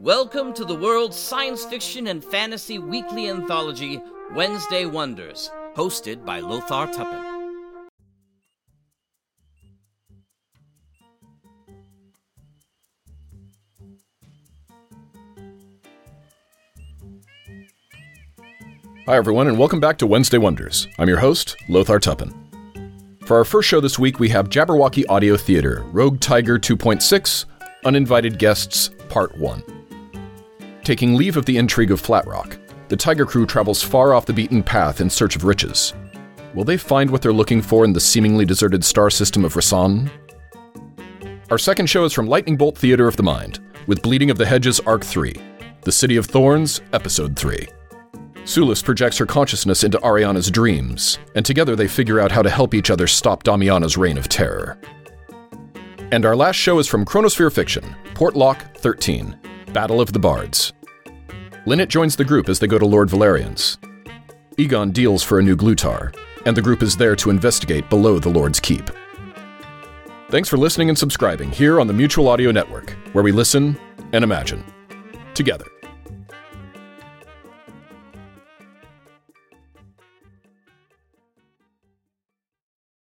Welcome to the world's science fiction and fantasy weekly anthology, Wednesday Wonders, hosted by Lothar Tuppan. Hi, everyone, and welcome back to Wednesday Wonders. I'm your host, Lothar Tuppan. For our first show this week, we have Jabberwocky Audio Theater, Rogue Tiger 2.6, Uninvited Guests, Part 1. Taking leave of the intrigue of Flatrock, the Tiger crew travels far off the beaten path in search of riches. Will they find what they're looking for in the seemingly deserted star system of Rasan? Our second show is from Lightning Bolt Theater of the Mind, with Bleeding of the Hedges Arc 3, The City of Thorns, Episode 3. Sulis projects her consciousness into Ariana's dreams, and together they figure out how to help each other stop Damiana's reign of terror. And our last show is from Chronosphere Fiction, Portlock 13, Battle of the Bards. Lynette joins the group as they go to Lord Valerian's. Egon deals for a new Glutar, and the group is there to investigate below the Lord's Keep. Thanks for listening and subscribing here on the Mutual Audio Network, where we listen and imagine together.